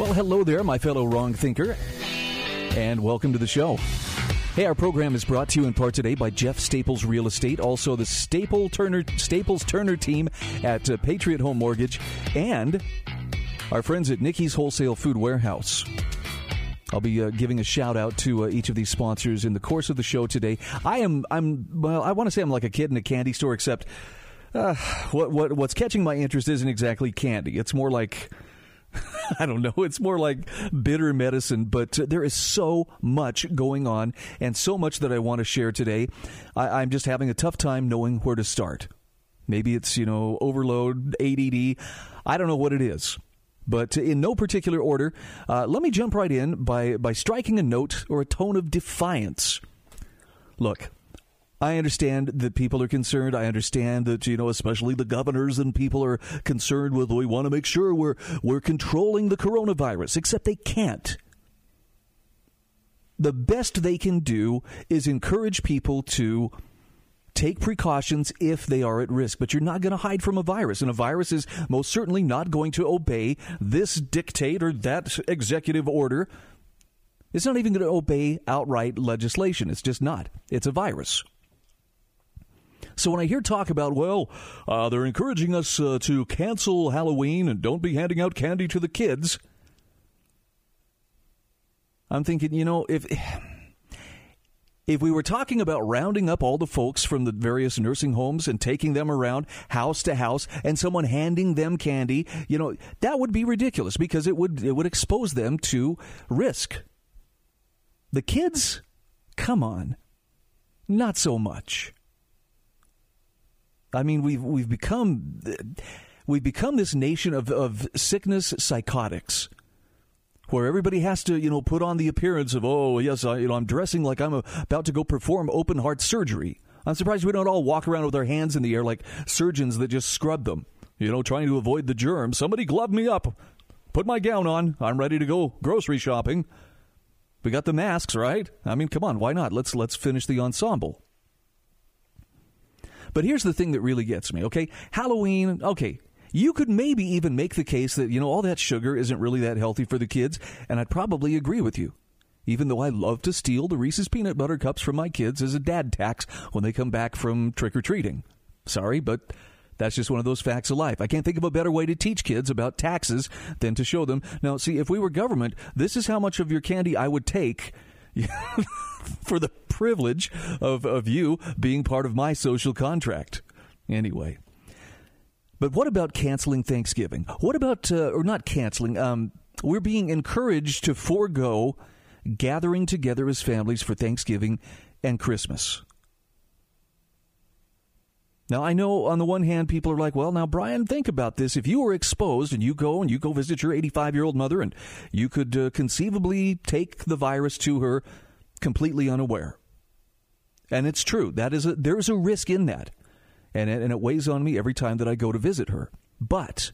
Well, hello there, my fellow wrong thinker, and welcome to the show. Hey, our program is brought to you in part today by Jeff Staples Real Estate, also the Staple Turner Staples Turner team at uh, Patriot Home Mortgage, and our friends at Nicky's Wholesale Food Warehouse. I'll be uh, giving a shout out to uh, each of these sponsors in the course of the show today. I am, I'm, well, I want to say I'm like a kid in a candy store, except uh, what, what, what's catching my interest isn't exactly candy. It's more like, I don't know, it's more like bitter medicine, but there is so much going on and so much that I want to share today. I, I'm just having a tough time knowing where to start. Maybe it's, you know, overload, ADD. I don't know what it is. But in no particular order, uh, let me jump right in by, by striking a note or a tone of defiance. Look, I understand that people are concerned. I understand that you know, especially the governors and people are concerned with. We want to make sure we're we're controlling the coronavirus, except they can't. The best they can do is encourage people to take precautions if they are at risk, but you're not going to hide from a virus. And a virus is most certainly not going to obey this dictate or that executive order. It's not even going to obey outright legislation. It's just not. It's a virus. So when I hear talk about, well, uh, they're encouraging us uh, to cancel Halloween and don't be handing out candy to the kids, I'm thinking, you know, if if we were talking about rounding up all the folks from the various nursing homes and taking them around house to house and someone handing them candy, you know, that would be ridiculous because it would it would expose them to risk. The kids, come on. Not so much. I mean, we've we've become we've become this nation of, of sickness psychotics where everybody has to, you know, put on the appearance of, oh, yes, I, you know, I'm dressing like I'm about to go perform open heart surgery. I'm surprised we don't all walk around with our hands in the air like surgeons that just scrub them, you know, trying to avoid the germ. Somebody glove me up. Put my gown on. I'm ready to go grocery shopping. We got the masks, right? I mean, come on, why not? Let's let's finish the ensemble. But here's the thing that really gets me, okay? Halloween, okay, you could maybe even make the case that, you know, all that sugar isn't really that healthy for the kids, and I'd probably agree with you. Even though I love to steal the Reese's peanut butter cups from my kids as a dad tax when they come back from trick or treating. Sorry, but that's just one of those facts of life. I can't think of a better way to teach kids about taxes than to show them. Now, see, if we were government, this is how much of your candy I would take for the privilege of, of you being part of my social contract. Anyway. But what about canceling Thanksgiving? What about, uh, or not canceling, um, we're being encouraged to forego gathering together as families for Thanksgiving and Christmas. Now, I know on the one hand, people are like, well, now, Bryan, think about this. If you were exposed and you go and you go visit your 85 year old mother and you could uh, conceivably take the virus to her completely unaware. And it's true. That is a, there's a risk in that and and it weighs on me every time that I go to visit her. But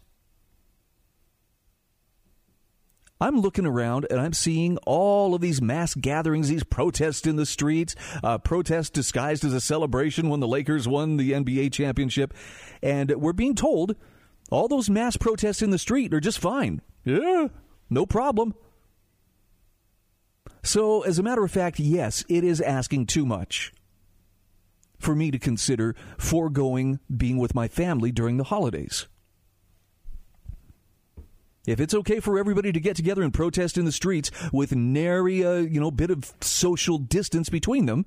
I'm looking around and I'm seeing all of these mass gatherings, these protests in the streets, uh, protests disguised as a celebration when the Lakers won the NBA championship. And we're being told all those mass protests in the street are just fine. Yeah, no problem. So, as a matter of fact, yes, it is asking too much for me to consider foregoing being with my family during the holidays. If it's okay for everybody to get together and protest in the streets with nary a you know bit of social distance between them,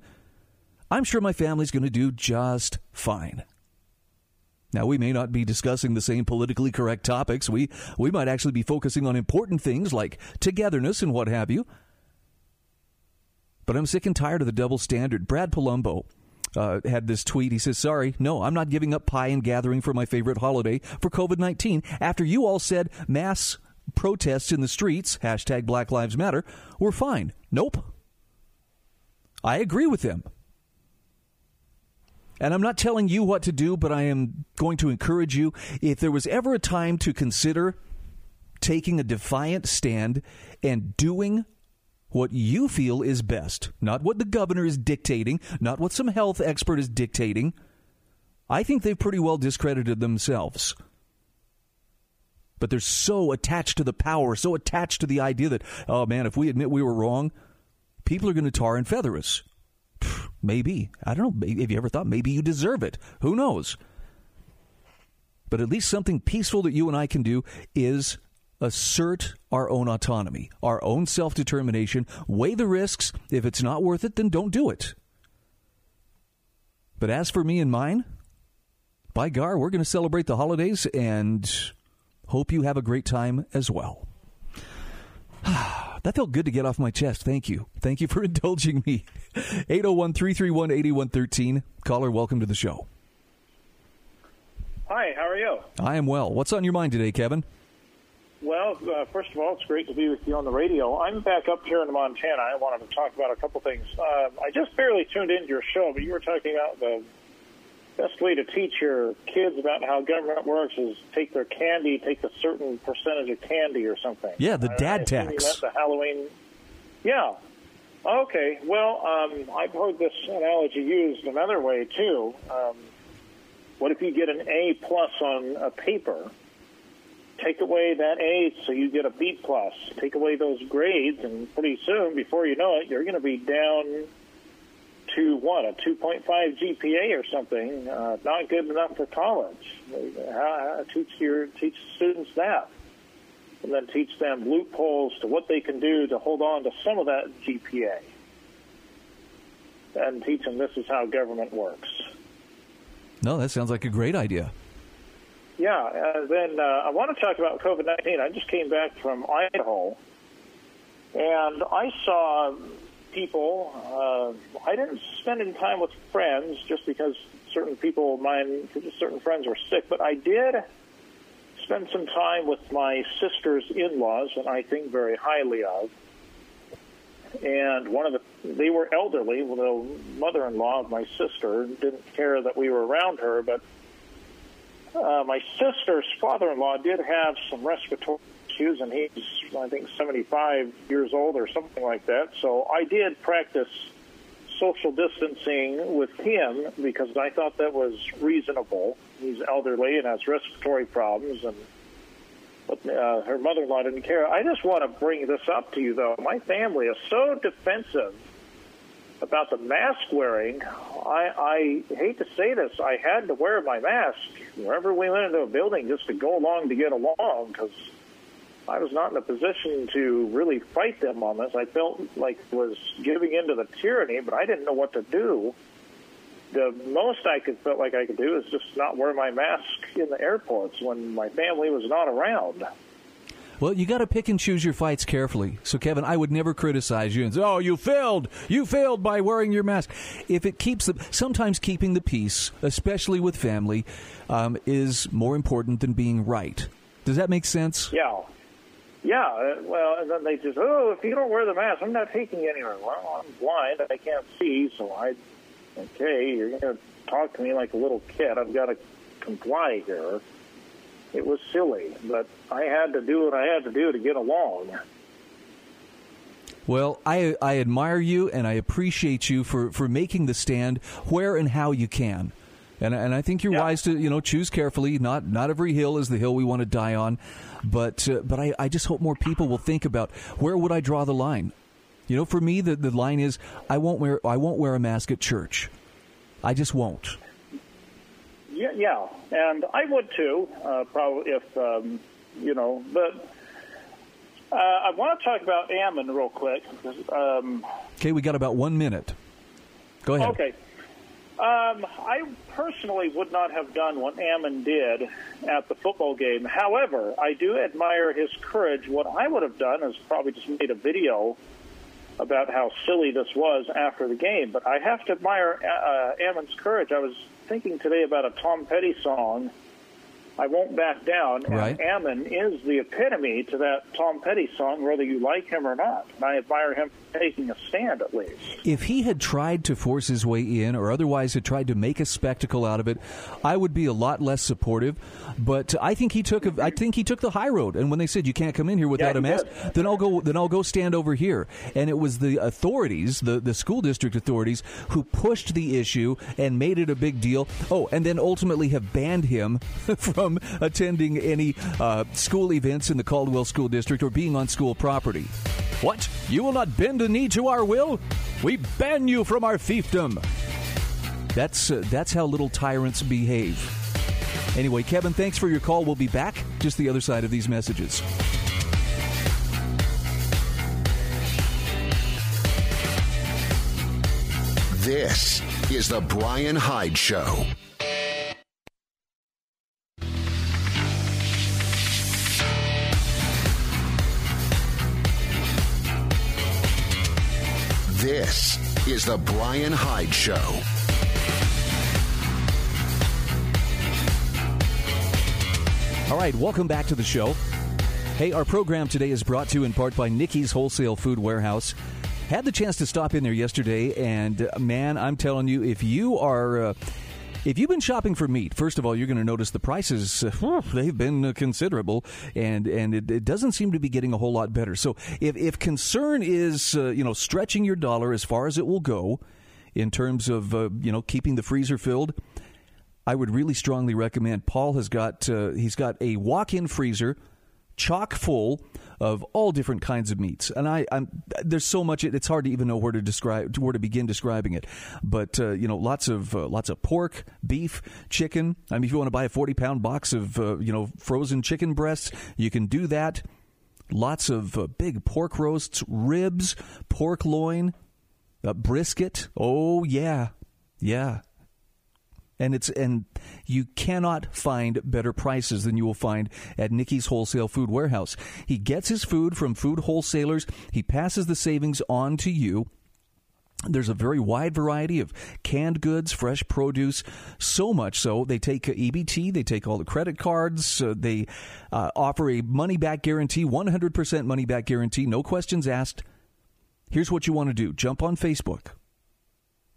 I'm sure my family's going to do just fine. Now we may not be discussing the same politically correct topics. We we might actually be focusing on important things like togetherness and what have you. But I'm sick and tired of the double standard. Brad Polumbo uh, had this tweet. He says, Sorry, no, I'm not giving up pie and gathering for my favorite holiday for COVID 19 after you all said mass protests in the streets, hashtag Black Lives Matter, were fine. Nope. I agree with them. And I'm not telling you what to do, but I am going to encourage you. If there was ever a time to consider taking a defiant stand and doing what you feel is best, not what the governor is dictating, not what some health expert is dictating. I think they've pretty well discredited themselves. But they're so attached to the power, so attached to the idea that, oh man, if we admit we were wrong, people are going to tar and feather us. Maybe. I don't know. Have you ever thought maybe you deserve it? Who knows? But at least something peaceful that you and I can do is assert our own autonomy, our own self determination, weigh the risks. If it's not worth it, then don't do it. But as for me and mine, by gar, we're going to celebrate the holidays and hope you have a great time as well. that felt good to get off my chest. Thank you. Thank you for indulging me. 801 331 8113. Caller, welcome to the show. Hi, how are you? I am well. What's on your mind today, Kevin? Well, uh, first of all, it's great to be with you on the radio. I'm back up here in Montana. I wanted to talk about a couple things. Uh, I just barely tuned into your show, but you were talking about the best way to teach your kids about how government works is take their candy, take a certain percentage of candy or something. Yeah, the dad I, tax. the Halloween. Yeah. Okay. Well, um, I've heard this analogy used another way too. Um, what if you get an A plus on a paper? Take away that A so you get a B plus. Take away those grades, and pretty soon, before you know it, you're going to be down to what a 2.5 GPA or something. Uh, not good enough for college. How, how teach your teach students that, and then teach them loopholes to what they can do to hold on to some of that GPA, and teach them this is how government works. No, that sounds like a great idea. Yeah, uh, then uh, I want to talk about COVID 19. I just came back from Idaho, and I saw people. Uh, I didn't spend any time with friends just because certain people, mine, certain friends were sick, but I did spend some time with my sister's in laws, and I think very highly of. And one of the, they were elderly. The mother in law of my sister didn't care that we were around her, but uh, my sister's father-in-law did have some respiratory issues, and he's, I think, 75 years old or something like that. So I did practice social distancing with him because I thought that was reasonable. He's elderly and has respiratory problems, and but uh, her mother-in-law didn't care. I just want to bring this up to you, though. My family is so defensive about the mask wearing, I, I hate to say this, I had to wear my mask wherever we went into a building just to go along to get along because I was not in a position to really fight them on this. I felt like was giving into the tyranny, but I didn't know what to do. The most I could felt like I could do is just not wear my mask in the airports when my family was not around. Well, you got to pick and choose your fights carefully. So, Kevin, I would never criticize you and say, "Oh, you failed. You failed by wearing your mask." If it keeps the sometimes keeping the peace, especially with family, um, is more important than being right. Does that make sense? Yeah. Yeah, uh, well, and then they just, oh, if you don't wear the mask, I'm not taking you anywhere. Well, I'm blind, I can't see, so I, okay, you're going to talk to me like a little kid. I've got to comply here. It was silly, but I had to do what I had to do to get along. Well, I, I admire you and I appreciate you for, for making the stand where and how you can. And, and I think you're yeah. wise to you know choose carefully. Not not every hill is the hill we want to die on, but uh, but I, I just hope more people will think about where would I draw the line. You know, for me, the, the line is I won't wear I won't wear a mask at church. I just won't. Yeah, yeah, and I would too. Uh, probably if um, you know, but uh, I want to talk about Ammon real quick. Um, okay, we got about one minute. Go ahead. Okay. Um, I personally would not have done what Ammon did at the football game. However, I do admire his courage. What I would have done is probably just made a video about how silly this was after the game. But I have to admire uh, Ammon's courage. I was thinking today about a Tom Petty song I won't back down. Right. And Ammon is the epitome to that Tom Petty song, whether you like him or not. And I admire him taking a stand at least. If he had tried to force his way in or otherwise had tried to make a spectacle out of it, I would be a lot less supportive. But I think he took a, I think he took the high road. And when they said you can't come in here without Yeah, a mask, did. then I'll go then I'll go stand over here. And it was the authorities, the the school district authorities who pushed the issue and made it a big deal. Oh, and then ultimately have banned him from attending any uh, school events in the Caldwell School District or being on school property. What? You will not bend a knee to our will? We ban you from our fiefdom. That's uh, that's how little tyrants behave. Anyway, Kevin, thanks for your call. We'll be back just the other side of these messages. This is the Bryan Hyde Show. This is the Bryan Hyde Show. All right, welcome back to the show. Hey, our program today is brought to you in part by Nicky's Wholesale Food Warehouse. Had the chance to stop in there yesterday, and uh, man, I'm telling you, if you are. Uh, if you've been shopping for meat, first of all, you're going to notice the prices, uh, they've been uh, considerable, and, and it, it doesn't seem to be getting a whole lot better. So if, if concern is, uh, you know, stretching your dollar as far as it will go in terms of, uh, you know, keeping the freezer filled, I would really strongly recommend. Paul has got he's got a walk-in freezer, chock full of all different kinds of meats, and I, I'm there's so much it's hard to even know where to describe where to begin describing it. But uh, you know, lots of uh, lots of pork, beef, chicken. I mean, if you want to buy a 40 pound box of uh, you know frozen chicken breasts, you can do that. Lots of uh, big pork roasts, ribs, pork loin, uh, brisket. Oh yeah, yeah and it's and you cannot find better prices than you will find at Nicky's Wholesale Food Warehouse. He gets his food from food wholesalers. He passes the savings on to you. There's a very wide variety of canned goods, fresh produce, so much so they take EBT, they take all the credit cards, uh, they uh, offer a money back guarantee, 100% money back guarantee, no questions asked. Here's what you want to do jump on Facebook.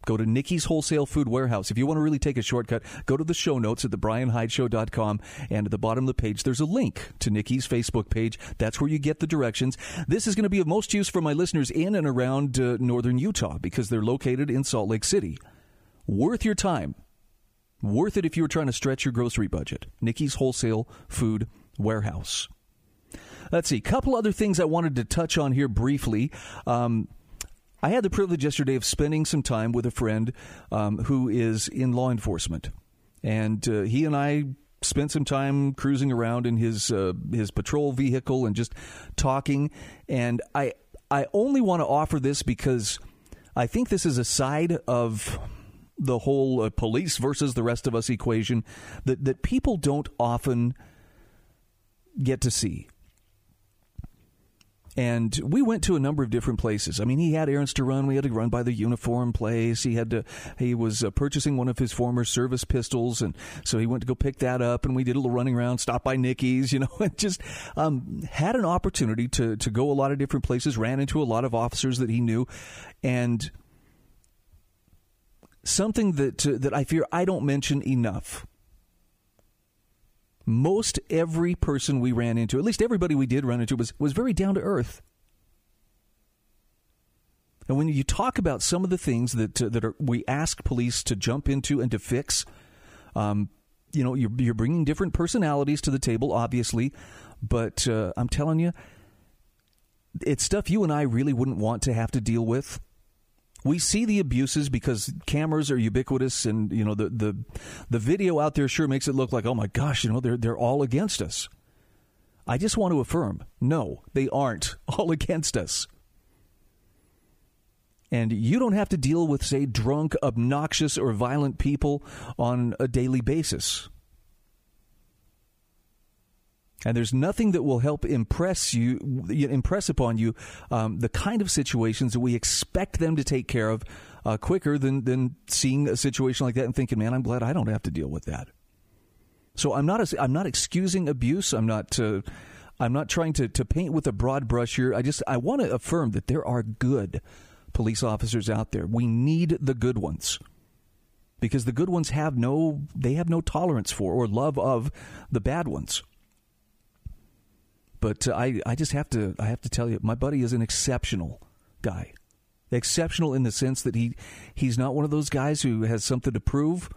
Go to Nicky's Wholesale Food Warehouse. If you want to really take a shortcut, go to the show notes at thebryanhydeshow.com. And at the bottom of the page, there's a link to Nicky's Facebook page. That's where you get the directions. This is going to be of most use for my listeners in and around uh, northern Utah because they're located in Salt Lake City. Worth your time. Worth it if you were trying to stretch your grocery budget. Nicky's Wholesale Food Warehouse. Let's see. A couple other things I wanted to touch on here briefly. Um, I had the privilege yesterday of spending some time with a friend um, who is in law enforcement, and uh, he and I spent some time cruising around in his uh, his patrol vehicle and just talking. And I I only want to offer this because I think this is a side of the whole uh, police versus the rest of us equation that that people don't often get to see. And we went to a number of different places. I mean, he had errands to run. We had to run by the uniform place. He had to. He was uh, purchasing one of his former service pistols, and so he went to go pick that up. And we did a little running around, stopped by Nicky's, you know, and just um, had an opportunity to to go a lot of different places. Ran into a lot of officers that he knew, and something that uh, that I fear I don't mention enough most every person we ran into, at least everybody we did run into, was, was very down to earth. And when you talk about some of the things that uh, that are, we ask police to jump into and to fix, um, you know, you're, you're bringing different personalities to the table, obviously, but uh, I'm telling you, it's stuff you and I really wouldn't want to have to deal with we see the abuses because cameras are ubiquitous and you know the the the video out there sure makes it look like oh my gosh you know they're they're all against us. I just want to affirm no they aren't all against us. And you don't have to deal with say drunk obnoxious or violent people on a daily basis And there's nothing that will help impress you, impress upon you um, the kind of situations that we expect them to take care of uh, quicker than than seeing a situation like that and thinking, "Man, I'm glad I don't have to deal with that." So I'm not I'm not excusing abuse. I'm not uh, I'm not trying to, to paint with a broad brush here. I just I want to affirm that there are good police officers out there. We need the good ones because the good ones have no they have no tolerance for or love of the bad ones. But uh, I I just have to I have to tell you my buddy is an exceptional guy. Exceptional in the sense that he he's not one of those guys who has something to prove.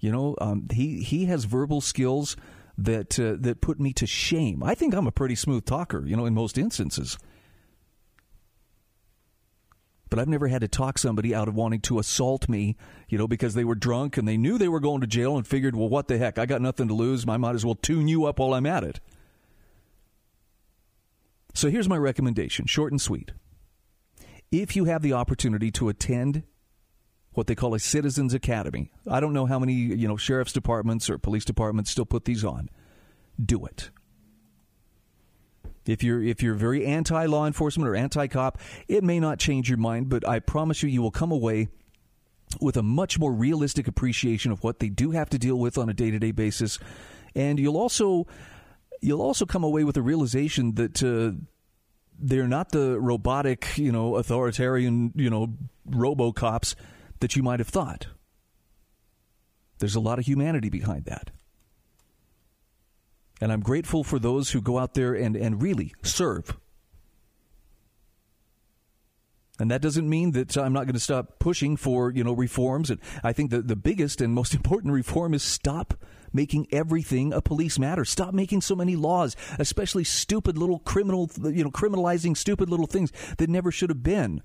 You know, um, he he has verbal skills that uh, that put me to shame. I think I'm a pretty smooth talker, you know, in most instances. But I've never had to talk somebody out of wanting to assault me, you know, because they were drunk and they knew they were going to jail and figured, well, what the heck? I got nothing to lose. I might as well tune you up while I'm at it. So here's my recommendation short and sweet if you have the opportunity to attend what they call a citizens academy, I don't know how many, you know, sheriff's departments or police departments still put these on. Do it. If you're if you're very anti law enforcement or anti cop, it may not change your mind, but I promise you you will come away with a much more realistic appreciation of what they do have to deal with on a day-to-day basis and you'll also you'll also come away with a realization that uh, they're not the robotic, you know, authoritarian, you know, robo cops that you might have thought. There's a lot of humanity behind that. And I'm grateful for those who go out there and, and really serve. And that doesn't mean that I'm not going to stop pushing for, you know, reforms. And I think that the biggest and most important reform is stop making everything a police matter. Stop making so many laws, especially stupid little criminal, you know, criminalizing stupid little things that never should have been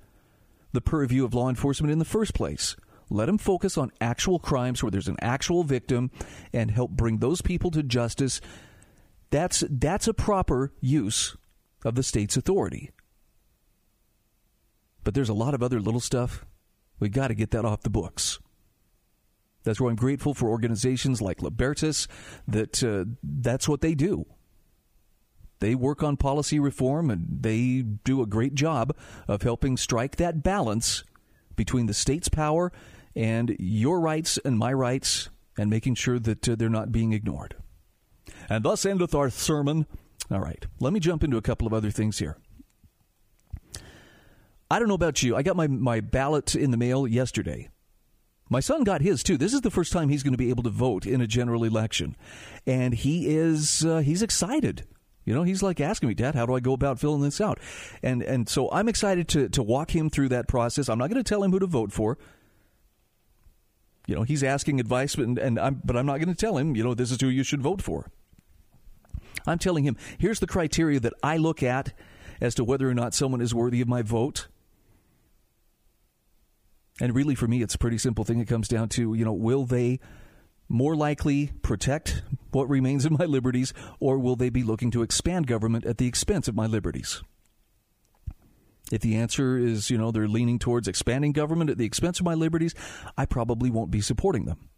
the purview of law enforcement in the first place. Let them focus on actual crimes where there's an actual victim and help bring those people to justice. That's that's a proper use of the state's authority. But there's a lot of other little stuff. We got to get that off the books. That's why I'm grateful for organizations like Libertas that uh, that's what they do. They work on policy reform and they do a great job of helping strike that balance between the state's power and your rights and my rights and making sure that uh, they're not being ignored. And thus endeth our sermon. All right, let me jump into a couple of other things here. I don't know about you. I got my, my ballot in the mail yesterday. My son got his too. This is the first time he's going to be able to vote in a general election, and he is uh, he's excited. You know, he's like asking me, Dad, how do I go about filling this out? And and so I'm excited to to walk him through that process. I'm not going to tell him who to vote for. You know, he's asking advice, and, and I'm but I'm not going to tell him. You know, this is who you should vote for. I'm telling him here's the criteria that I look at as to whether or not someone is worthy of my vote. And really, for me, it's a pretty simple thing. It comes down to, you know, will they more likely protect what remains of my liberties, or will they be looking to expand government at the expense of my liberties? If the answer is, you know, they're leaning towards expanding government at the expense of my liberties, I probably won't be supporting them.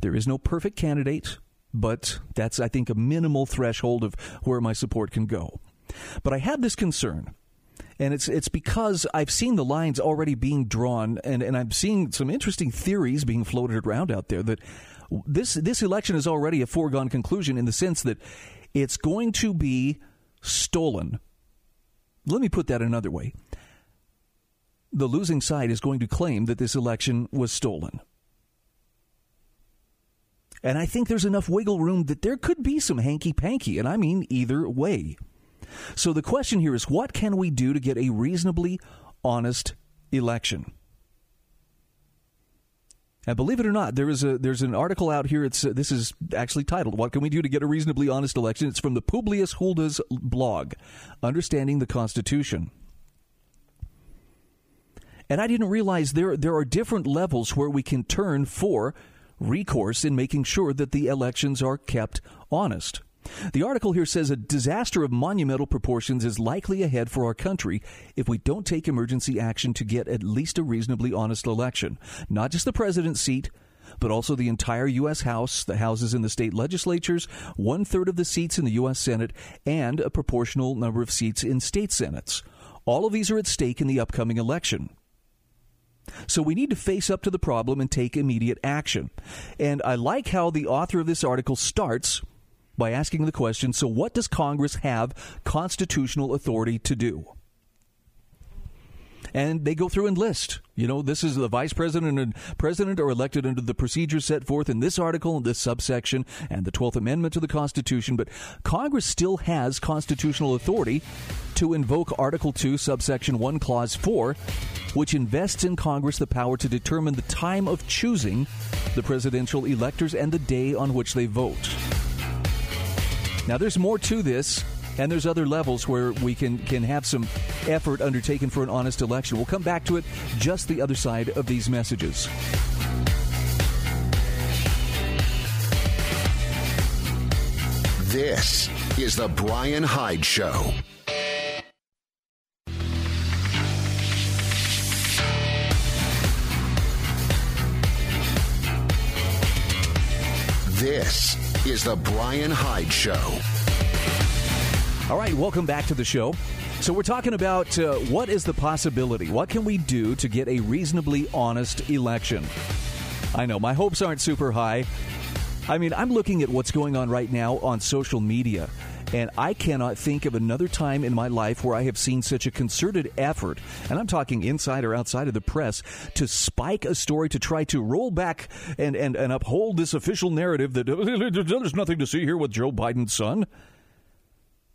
There is no perfect candidate, but that's, I think, a minimal threshold of where my support can go. But I have this concern and it's it's because I've seen the lines already being drawn, and, and I'm seeing some interesting theories being floated around out there that this this election is already a foregone conclusion in the sense that it's going to be stolen. Let me put that another way. The losing side is going to claim that this election was stolen. And I think there's enough wiggle room that there could be some hanky panky, and I mean either way. So the question here is what can we do to get a reasonably honest election? And believe it or not, there is a there's an article out here. It's uh, this is actually titled "What Can We Do to Get a Reasonably Honest Election?" It's from the Publius Huldah's blog, "Understanding the Constitution." And I didn't realize there there are different levels where we can turn for recourse in making sure that the elections are kept honest. The article here says a disaster of monumental proportions is likely ahead for our country if we don't take emergency action to get at least a reasonably honest election. Not just the president's seat, but also the entire U.S. House, the houses in the state legislatures, one third of the seats in the U.S. Senate, and a proportional number of seats in state senates. All of these are at stake in the upcoming election. So we need to face up to the problem and take immediate action. And I like how the author of this article starts by asking the question so, what does Congress have constitutional authority to do? and they go through and list. You know, this is the vice president and president are elected under the procedures set forth in this article and this subsection and the 12th Amendment to the Constitution, but Congress still has constitutional authority to invoke Article 2, subsection 1, clause 4, which invests in Congress the power to determine the time of choosing the presidential electors and the day on which they vote. Now, there's more to this and there's other levels where we can can have some effort undertaken for an honest election. We'll come back to it just the other side of these messages. This is the Bryan Hyde Show. This is the Bryan Hyde Show. All right, welcome back to the show. So, we're talking about uh, what is the possibility? What can we do to get a reasonably honest election? I know my hopes aren't super high. I mean, I'm looking at what's going on right now on social media, and I cannot think of another time in my life where I have seen such a concerted effort, and I'm talking inside or outside of the press, to spike a story to try to roll back and, and, and uphold this official narrative that there's nothing to see here with Joe Biden's son.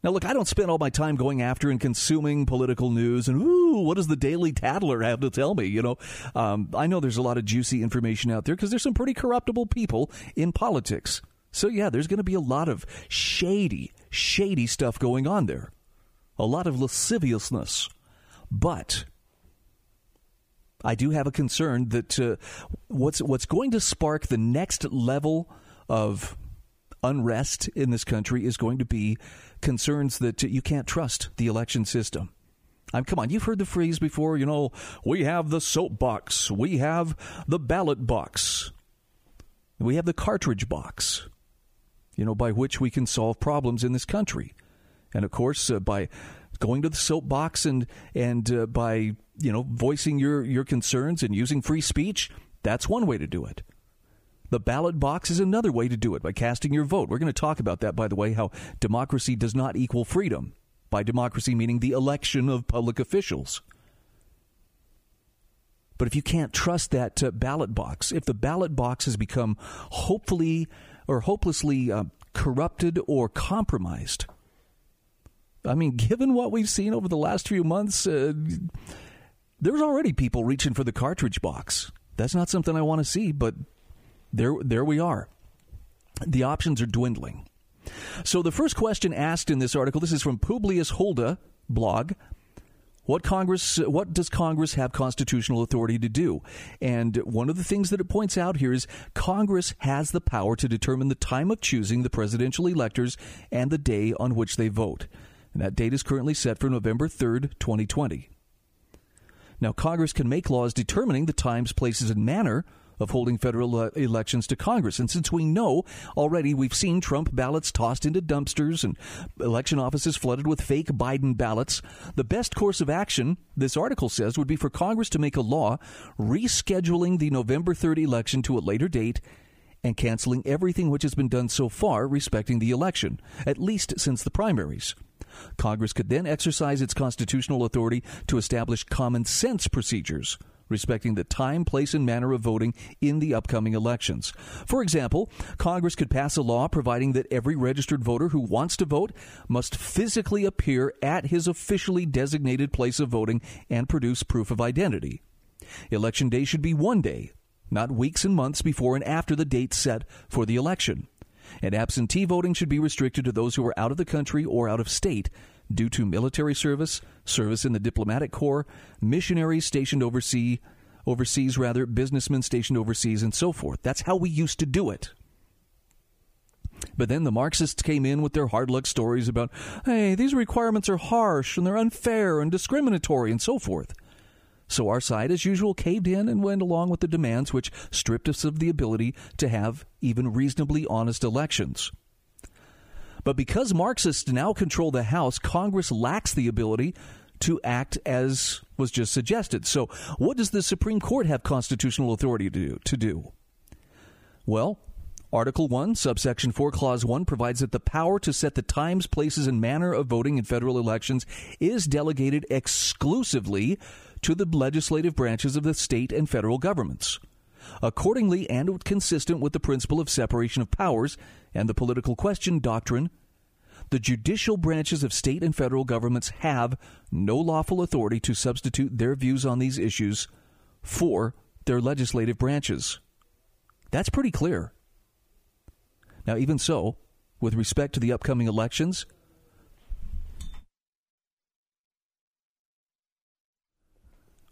Now, look, I don't spend all my time going after and consuming political news and, ooh, what does the Daily Tattler have to tell me? You know, um, I know there's a lot of juicy information out there because there's some pretty corruptible people in politics. So, yeah, there's going to be a lot of shady, shady stuff going on there, a lot of lasciviousness. But I do have a concern that uh, what's what's going to spark the next level of unrest in this country is going to be concerns that you can't trust the election system. I'm come on, you've heard the phrase before, you know, we have the soapbox, we have the ballot box, we have the cartridge box, you know, by which we can solve problems in this country. And of course, uh, by going to the soapbox and and uh, by you know voicing your your concerns and using free speech, that's one way to do it. The ballot box is another way to do it by casting your vote. We're going to talk about that, by the way, how democracy does not equal freedom. By democracy, meaning the election of public officials. But if you can't trust that uh, ballot box, if the ballot box has become hopefully or hopelessly uh, corrupted or compromised, I mean, given what we've seen over the last few months, uh, there's already people reaching for the cartridge box. That's not something I want to see, but there, there we are. The options are dwindling. So the first question asked in this article, this is from Publius Huldah blog. What Congress what does Congress have constitutional authority to do? And one of the things that it points out here is Congress has the power to determine the time of choosing the presidential electors and the day on which they vote. And that date is currently set for November 3rd, 2020. Now Congress can make laws determining the times, places and manner of holding federal uh, elections to Congress. And since we know already we've seen Trump ballots tossed into dumpsters and election offices flooded with fake Biden ballots, the best course of action, this article says, would be for Congress to make a law rescheduling the November 3rd election to a later date and canceling everything which has been done so far respecting the election, at least since the primaries. Congress could then exercise its constitutional authority to establish common sense procedures respecting the time, place, and manner of voting in the upcoming elections. For example, Congress could pass a law providing that every registered voter who wants to vote must physically appear at his officially designated place of voting and produce proof of identity. Election day should be one day, not weeks and months before and after the date set for the election. And absentee voting should be restricted to those who are out of the country or out of state due to military service, service in the diplomatic corps, missionaries stationed overseas, overseas rather, businessmen stationed overseas, and so forth. That's how we used to do it. But then the Marxists came in with their hard luck stories about, hey, these requirements are harsh and they're unfair and discriminatory and so forth. So our side, as usual, caved in and went along with the demands which stripped us of the ability to have even reasonably honest elections. But because Marxists now control the House, Congress lacks the ability to act as was just suggested. So, what does the Supreme Court have constitutional authority to do? To do? Well, Article 1, subsection 4, clause 1 provides that the power to set the times, places, and manner of voting in federal elections is delegated exclusively to the legislative branches of the state and federal governments. Accordingly, and consistent with the principle of separation of powers and the political question doctrine, the judicial branches of state and federal governments have no lawful authority to substitute their views on these issues for their legislative branches. That's pretty clear. Now, even so, with respect to the upcoming elections,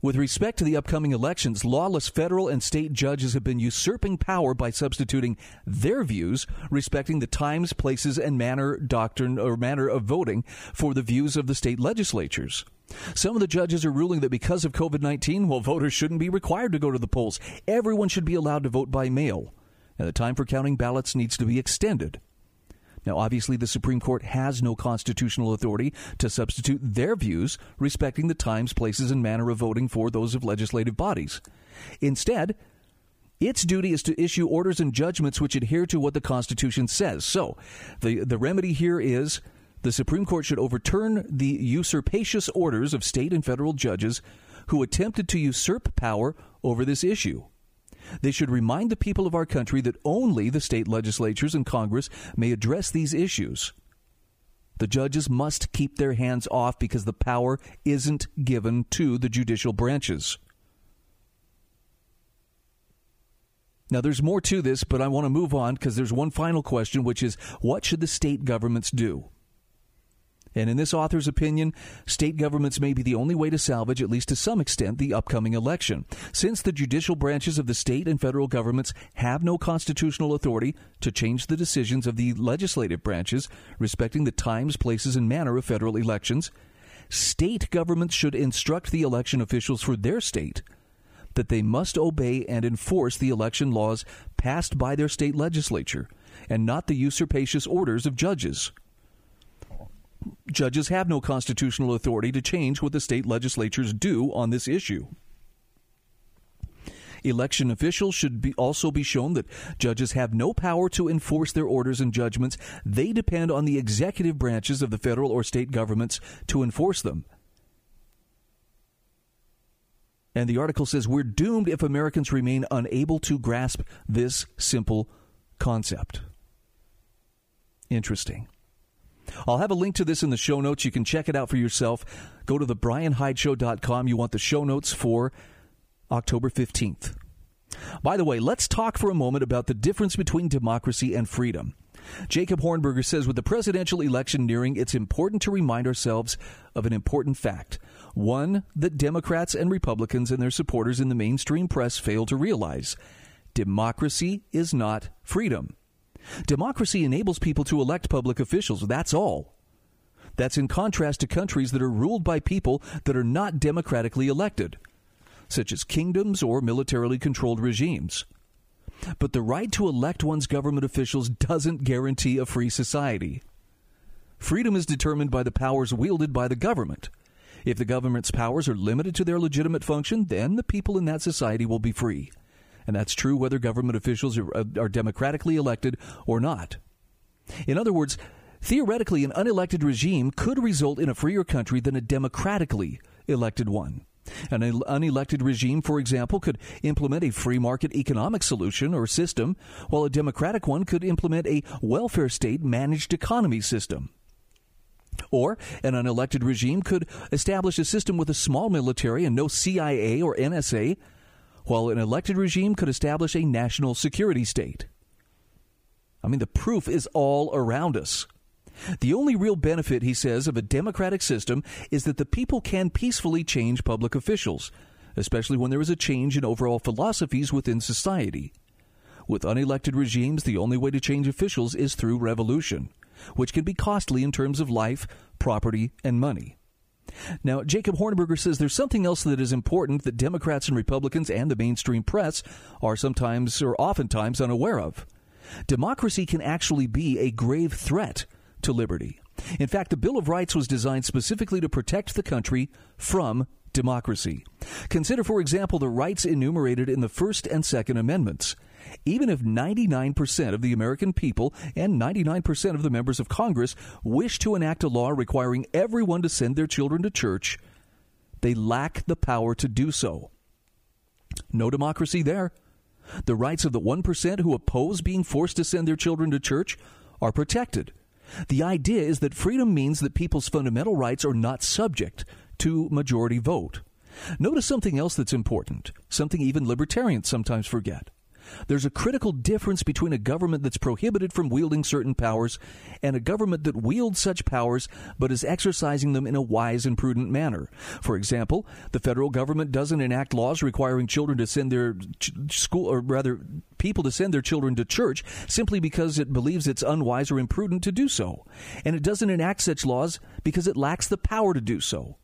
With respect to the upcoming elections, lawless federal and state judges have been usurping power by substituting their views respecting the times, places, and manner doctrine or manner of voting for the views of the state legislatures. Some of the judges are ruling that because of COVID 19, well, voters shouldn't be required to go to the polls. Everyone should be allowed to vote by mail. And the time for counting ballots needs to be extended. Now, obviously, the Supreme Court has no constitutional authority to substitute their views respecting the times, places, and manner of voting for those of legislative bodies. Instead, its duty is to issue orders and judgments which adhere to what the Constitution says. So, the, the remedy here is the Supreme Court should overturn the usurpacious orders of state and federal judges who attempted to usurp power over this issue. They should remind the people of our country that only the state legislatures and Congress may address these issues. The judges must keep their hands off because the power isn't given to the judicial branches. Now, there's more to this, but I want to move on because there's one final question, which is what should the state governments do? And in this author's opinion, state governments may be the only way to salvage, at least to some extent, the upcoming election. Since the judicial branches of the state and federal governments have no constitutional authority to change the decisions of the legislative branches respecting the times, places, and manner of federal elections, state governments should instruct the election officials for their state that they must obey and enforce the election laws passed by their state legislature and not the usurpacious orders of judges. Judges have no constitutional authority to change what the state legislatures do on this issue. Election officials should be also be shown that judges have no power to enforce their orders and judgments. They depend on the executive branches of the federal or state governments to enforce them. And the article says we're doomed if Americans remain unable to grasp this simple concept. Interesting. I'll have a link to this in the show notes. You can check it out for yourself. Go to thebryanhydeshow.com. You want the show notes for October 15th. By the way, let's talk for a moment about the difference between democracy and freedom. Jacob Hornberger says with the presidential election nearing, it's important to remind ourselves of an important fact. One that Democrats and Republicans and their supporters in the mainstream press fail to realize democracy is not freedom. Democracy enables people to elect public officials. That's all. That's in contrast to countries that are ruled by people that are not democratically elected, such as kingdoms or militarily controlled regimes. But the right to elect one's government officials doesn't guarantee a free society. Freedom is determined by the powers wielded by the government. If the government's powers are limited to their legitimate function, then the people in that society will be free and that's true whether government officials are, uh, are democratically elected or not. In other words, theoretically, an unelected regime could result in a freer country than a democratically elected one. An unelected regime, for example, could implement a free market economic solution or system, while a democratic one could implement a welfare state managed economy system. Or an unelected regime could establish a system with a small military and no CIA or NSA while an elected regime could establish a national security state. I mean, the proof is all around us. The only real benefit, he says, of a democratic system is that the people can peacefully change public officials, especially when there is a change in overall philosophies within society. With unelected regimes, the only way to change officials is through revolution, which can be costly in terms of life, property, and money. Now, Jacob Hornberger says there's something else that is important that Democrats and Republicans and the mainstream press are sometimes or oftentimes unaware of. Democracy can actually be a grave threat to liberty. In fact, the Bill of Rights was designed specifically to protect the country from democracy. Consider, for example, the rights enumerated in the First and Second Amendments. Even if 99% of the American people and 99% of the members of Congress wish to enact a law requiring everyone to send their children to church, they lack the power to do so. No democracy there. The rights of the 1% who oppose being forced to send their children to church are protected. The idea is that freedom means that people's fundamental rights are not subject to majority vote. Notice something else that's important, something even libertarians sometimes forget. There's a critical difference between a government that's prohibited from wielding certain powers and a government that wields such powers but is exercising them in a wise and prudent manner. For example, the federal government doesn't enact laws requiring children to send their ch- school, or rather, people to send their children to church simply because it believes it's unwise or imprudent to do so. And it doesn't enact such laws because it lacks the power to do so.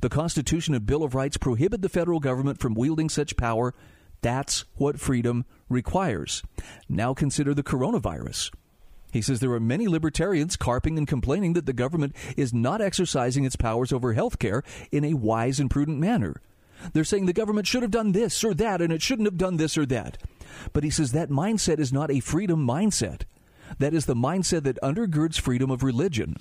The Constitution and Bill of Rights prohibit the federal government from wielding such power that's what freedom requires. Now consider the coronavirus. He says there are many libertarians carping and complaining that the government is not exercising its powers over health care in a wise and prudent manner. They're saying the government should have done this or that and it shouldn't have done this or that. But he says that mindset is not a freedom mindset. That is the mindset that undergirds freedom of religion.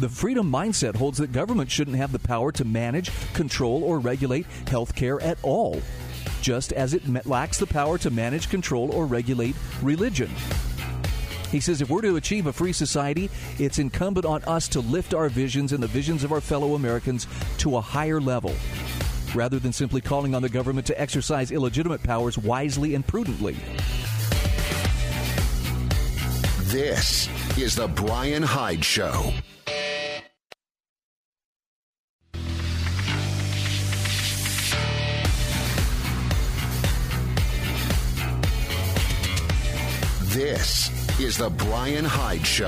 The freedom mindset holds that government shouldn't have the power to manage, control, or regulate health care at all just as it lacks the power to manage, control, or regulate religion. He says if we're to achieve a free society, it's incumbent on us to lift our visions and the visions of our fellow Americans to a higher level, rather than simply calling on the government to exercise illegitimate powers wisely and prudently. This is The Bryan Hyde Show. This is The Bryan Hyde Show.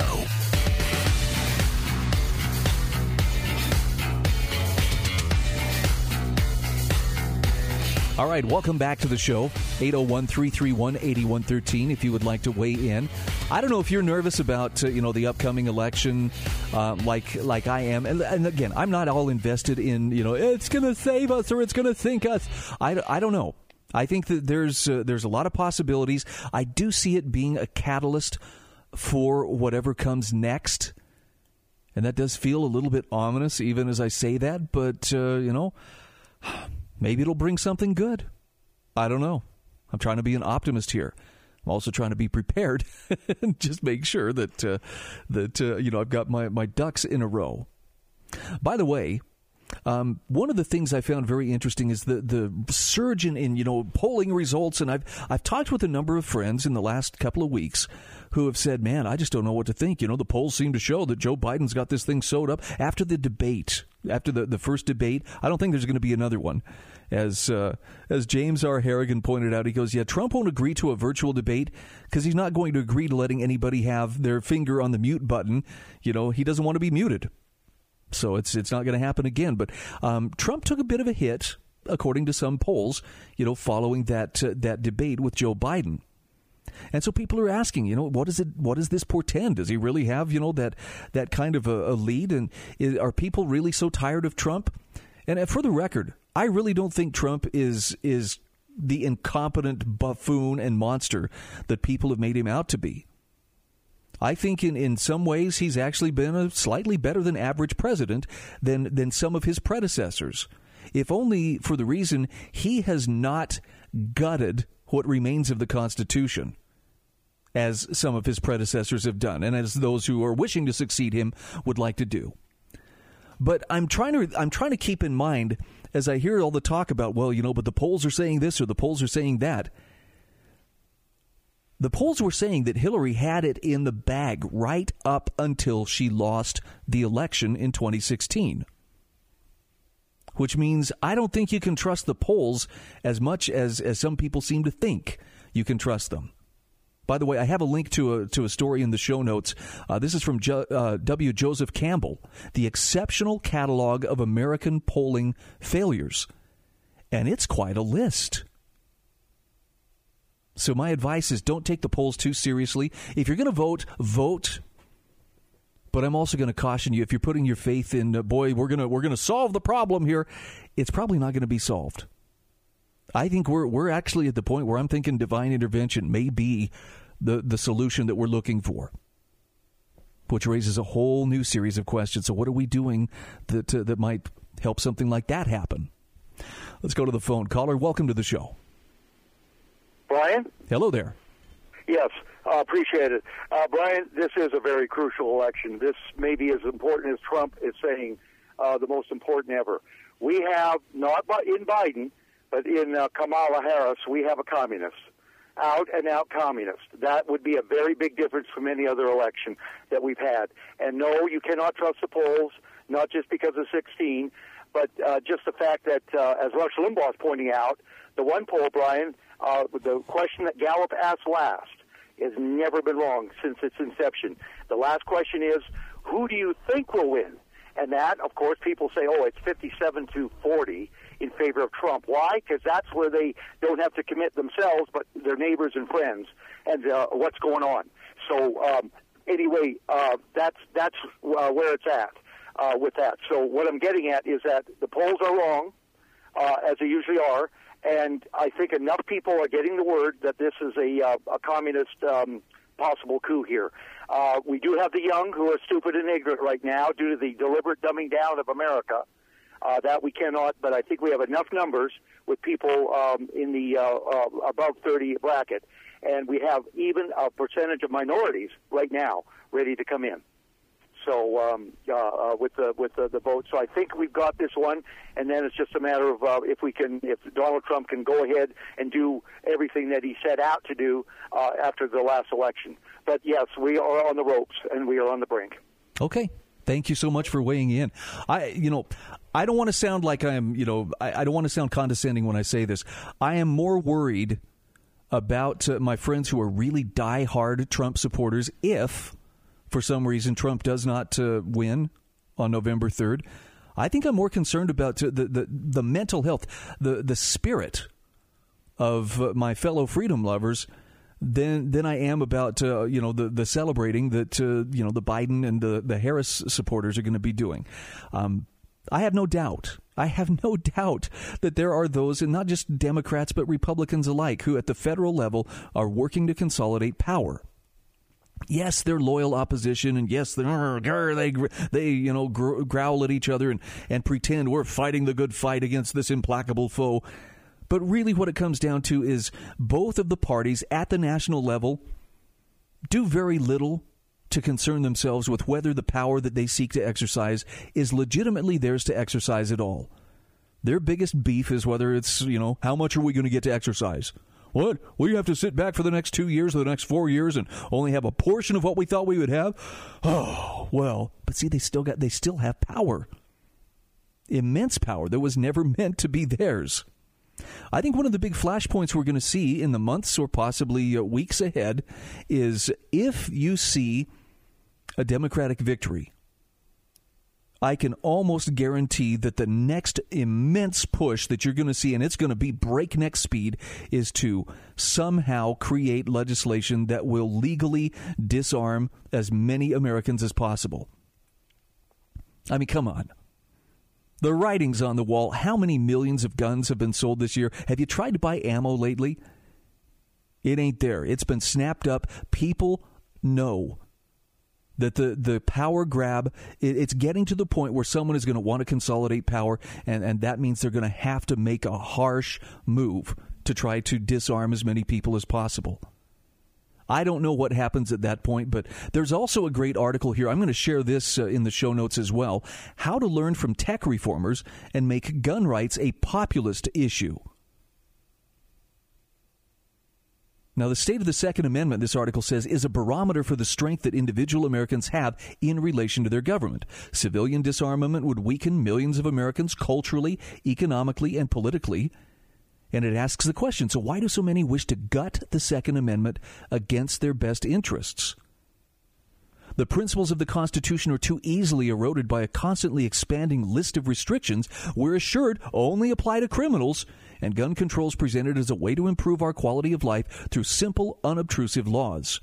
All right, welcome back to the show. 801 331 8113 if you would like to weigh in. I don't know if you're nervous about uh, you know the upcoming election uh, like like I am. And, and, again, I'm not all invested in you know it's going to save us or it's going to sink us. I, I don't know. I think that there's uh, there's a lot of possibilities. I do see it being a catalyst for whatever comes next, and that does feel a little bit ominous, even as I say that. But uh, you know, maybe it'll bring something good. I don't know. I'm trying to be an optimist here. I'm also trying to be prepared and just make sure that uh, that uh, you know I've got my my ducks in a row. By the way, um, one of the things I found very interesting is the the surge in, in you know polling results, and I've I've talked with a number of friends in the last couple of weeks who have said, "Man, I just don't know what to think." You know, the polls seem to show that Joe Biden's got this thing sewed up after the debate, after the the first debate. I don't think there's going to be another one. As uh, as James R. Harrigan pointed out, he goes, "Yeah, Trump won't agree to a virtual debate because he's not going to agree to letting anybody have their finger on the mute button. You know, he doesn't want to be muted." So it's it's not going to happen again. But um, Trump took a bit of a hit, according to some polls, you know, following that uh, that debate with Joe Biden. And so people are asking, you know, what does it? What does this portend? Does he really have, you know, that that kind of a, a lead? And is, are people really so tired of Trump? And uh, for the record, I really don't think Trump is is the incompetent buffoon and monster that people have made him out to be. I think in, in some ways he's actually been a slightly better than average president than, than some of his predecessors. If only for the reason he has not gutted what remains of the Constitution as some of his predecessors have done, and as those who are wishing to succeed him would like to do. But I'm trying to I'm trying to keep in mind as I hear all the talk about, well, you know, but the polls are saying this or the polls are saying that. The polls were saying that Hillary had it in the bag right up until she lost the election in 2016. Which means I don't think you can trust the polls as much as, as some people seem to think you can trust them. By the way, I have a link to a to a story in the show notes. Uh, this is from jo- uh, W. Joseph Campbell, the exceptional catalog of American polling failures, and it's quite a list. So my advice is don't take the polls too seriously. If you're going to vote, vote. But I'm also going to caution you if you're putting your faith in, uh, boy, we're gonna we're gonna solve the problem here. It's probably not going to be solved. I think we're we're actually at the point where I'm thinking divine intervention may be the the solution that we're looking for. Which raises a whole new series of questions. So what are we doing that uh, that might help something like that happen? Let's go to the phone. Caller, welcome to the show. Bryan? Hello there. Yes, uh, appreciate it. Uh, Bryan, this is a very crucial election. This may be as important as Trump is saying, uh, the most important ever. We have, not in Biden, but in uh, Kamala Harris, we have a communist. Out and out communist. That would be a very big difference from any other election that we've had. And no, you cannot trust the polls, not just because of 16, but uh, just the fact that, uh, as Rush Limbaugh is pointing out, the one poll, Bryan, uh, the question that Gallup asked last has never been wrong since its inception. The last question is, who do you think will win? And that, of course, people say, oh, it's 57 to 40 in favor of Trump. Why? Because that's where they don't have to commit themselves, but their neighbors and friends, and uh, what's going on. So um, anyway, uh, that's that's uh, where it's at uh, with that. So what I'm getting at is that the polls are wrong, uh, as they usually are, and I think enough people are getting the word that this is a, uh, a communist um, possible coup here. Uh, we do have the young who are stupid and ignorant right now due to the deliberate dumbing down of America. Uh, that we cannot, but I think we have enough numbers with people um, in the uh, uh, above 30 bracket, and we have even a percentage of minorities right now ready to come in. So um, uh, uh, with the with the, the vote, so I think we've got this one, and then it's just a matter of uh, if we can, if Donald Trump can go ahead and do everything that he set out to do uh, after the last election. But yes, we are on the ropes and we are on the brink. Okay, thank you so much for weighing in. I, you know, I don't want to sound like I'm, you know, I, I don't want to sound condescending when I say this. I am more worried about uh, my friends who are really die-hard Trump supporters if for some reason Trump does not uh, win on November 3rd, I think I'm more concerned about uh, the, the, the mental health, the, the spirit of uh, my fellow freedom lovers than than I am about uh, you know the the celebrating that uh, you know the Biden and the the Harris supporters are going to be doing. Um, I have no doubt. I have no doubt that there are those, and not just Democrats but Republicans alike, who at the federal level are working to consolidate power. Yes, they're loyal opposition, and yes, they they you know growl at each other and and pretend we're fighting the good fight against this implacable foe. But really, what it comes down to is both of the parties at the national level do very little to concern themselves with whether the power that they seek to exercise is legitimately theirs to exercise at all. Their biggest beef is whether it's, you know, how much are we going to get to exercise? What? We have to sit back for the next two years or the next four years and only have a portion of what we thought we would have? Oh, well, but see, they still got, they still have power. Immense power that was never meant to be theirs. I think one of the big flashpoints we're going to see in the months or possibly uh, weeks ahead is if you see a Democratic victory I can almost guarantee that the next immense push that you're going to see, and it's going to be breakneck speed, is to somehow create legislation that will legally disarm as many Americans as possible. I mean, come on. The writing's on the wall. How many millions of guns have been sold this year? Have you tried to buy ammo lately? It ain't there. It's been snapped up. People know that the, the power grab it, it's getting to the point where someone is going to want to consolidate power and, and that means they're going to have to make a harsh move to try to disarm as many people as possible I don't know what happens at that point, but there's also a great article here. I'm going to share this uh, in the show notes as well. How to learn from tech reformers and make gun rights a populist issue. Now, the state of the Second Amendment, this article says, is a barometer for the strength that individual Americans have in relation to their government. Civilian disarmament would weaken millions of Americans culturally, economically, and politically. And it asks the question so, why do so many wish to gut the Second Amendment against their best interests? The principles of the Constitution are too easily eroded by a constantly expanding list of restrictions we're assured only apply to criminals, and gun control is presented as a way to improve our quality of life through simple, unobtrusive laws.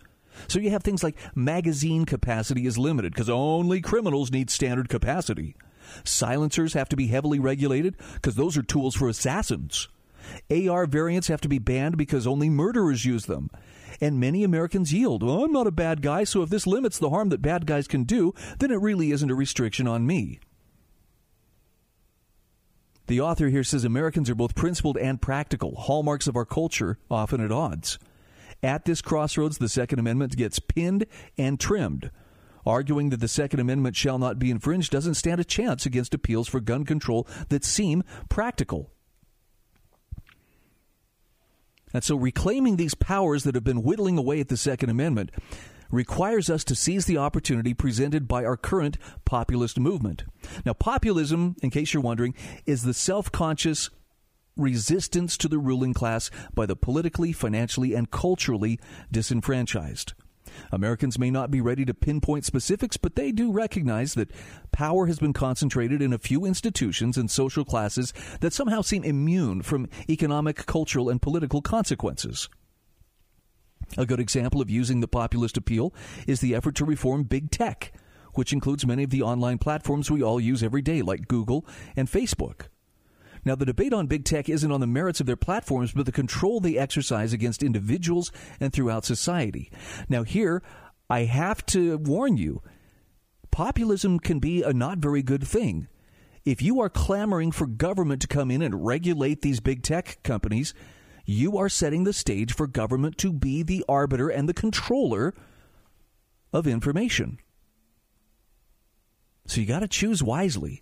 So you have things like magazine capacity is limited because only criminals need standard capacity. Silencers have to be heavily regulated because those are tools for assassins. AR variants have to be banned because only murderers use them. And many Americans yield. Well, I'm not a bad guy, so if this limits the harm that bad guys can do, then it really isn't a restriction on me. The author here says Americans are both principled and practical, hallmarks of our culture, often at odds. At this crossroads, the Second Amendment gets pinned and trimmed. Arguing that the Second Amendment shall not be infringed doesn't stand a chance against appeals for gun control that seem practical. And so reclaiming these powers that have been whittling away at the Second Amendment requires us to seize the opportunity presented by our current populist movement. Now, populism, in case you're wondering, is the self conscious resistance to the ruling class by the politically, financially, and culturally disenfranchised. Americans may not be ready to pinpoint specifics, but they do recognize that power has been concentrated in a few institutions and social classes that somehow seem immune from economic, cultural, and political consequences. A good example of using the populist appeal is the effort to reform big tech, which includes many of the online platforms we all use every day, like Google and Facebook. Now, the debate on big tech isn't on the merits of their platforms, but the control they exercise against individuals and throughout society. Now, here, I have to warn you populism can be a not very good thing. If you are clamoring for government to come in and regulate these big tech companies, you are setting the stage for government to be the arbiter and the controller of information. So you got to choose wisely.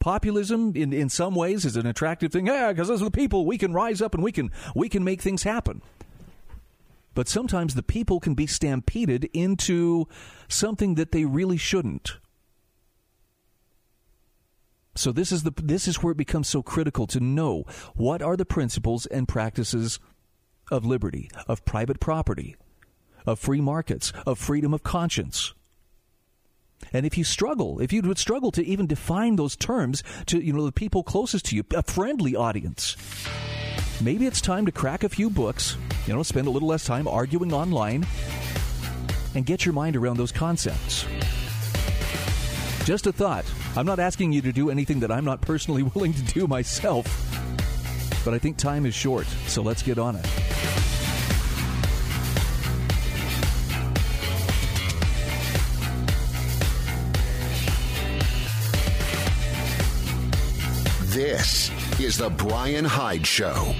Populism, in, in some ways, is an attractive thing. Yeah, because as the people, we can rise up and we can we can make things happen. But sometimes the people can be stampeded into something that they really shouldn't. So this is the this is where it becomes so critical to know what are the principles and practices of liberty, of private property, of free markets, of freedom of conscience. And if you struggle, if you would struggle to even define those terms to you know the people closest to you, a friendly audience, maybe it's time to crack a few books, you know, spend a little less time arguing online and get your mind around those concepts. Just a thought. I'm not asking you to do anything that I'm not personally willing to do myself. But I think time is short, so let's get on it. This is the Bryan Hyde Show.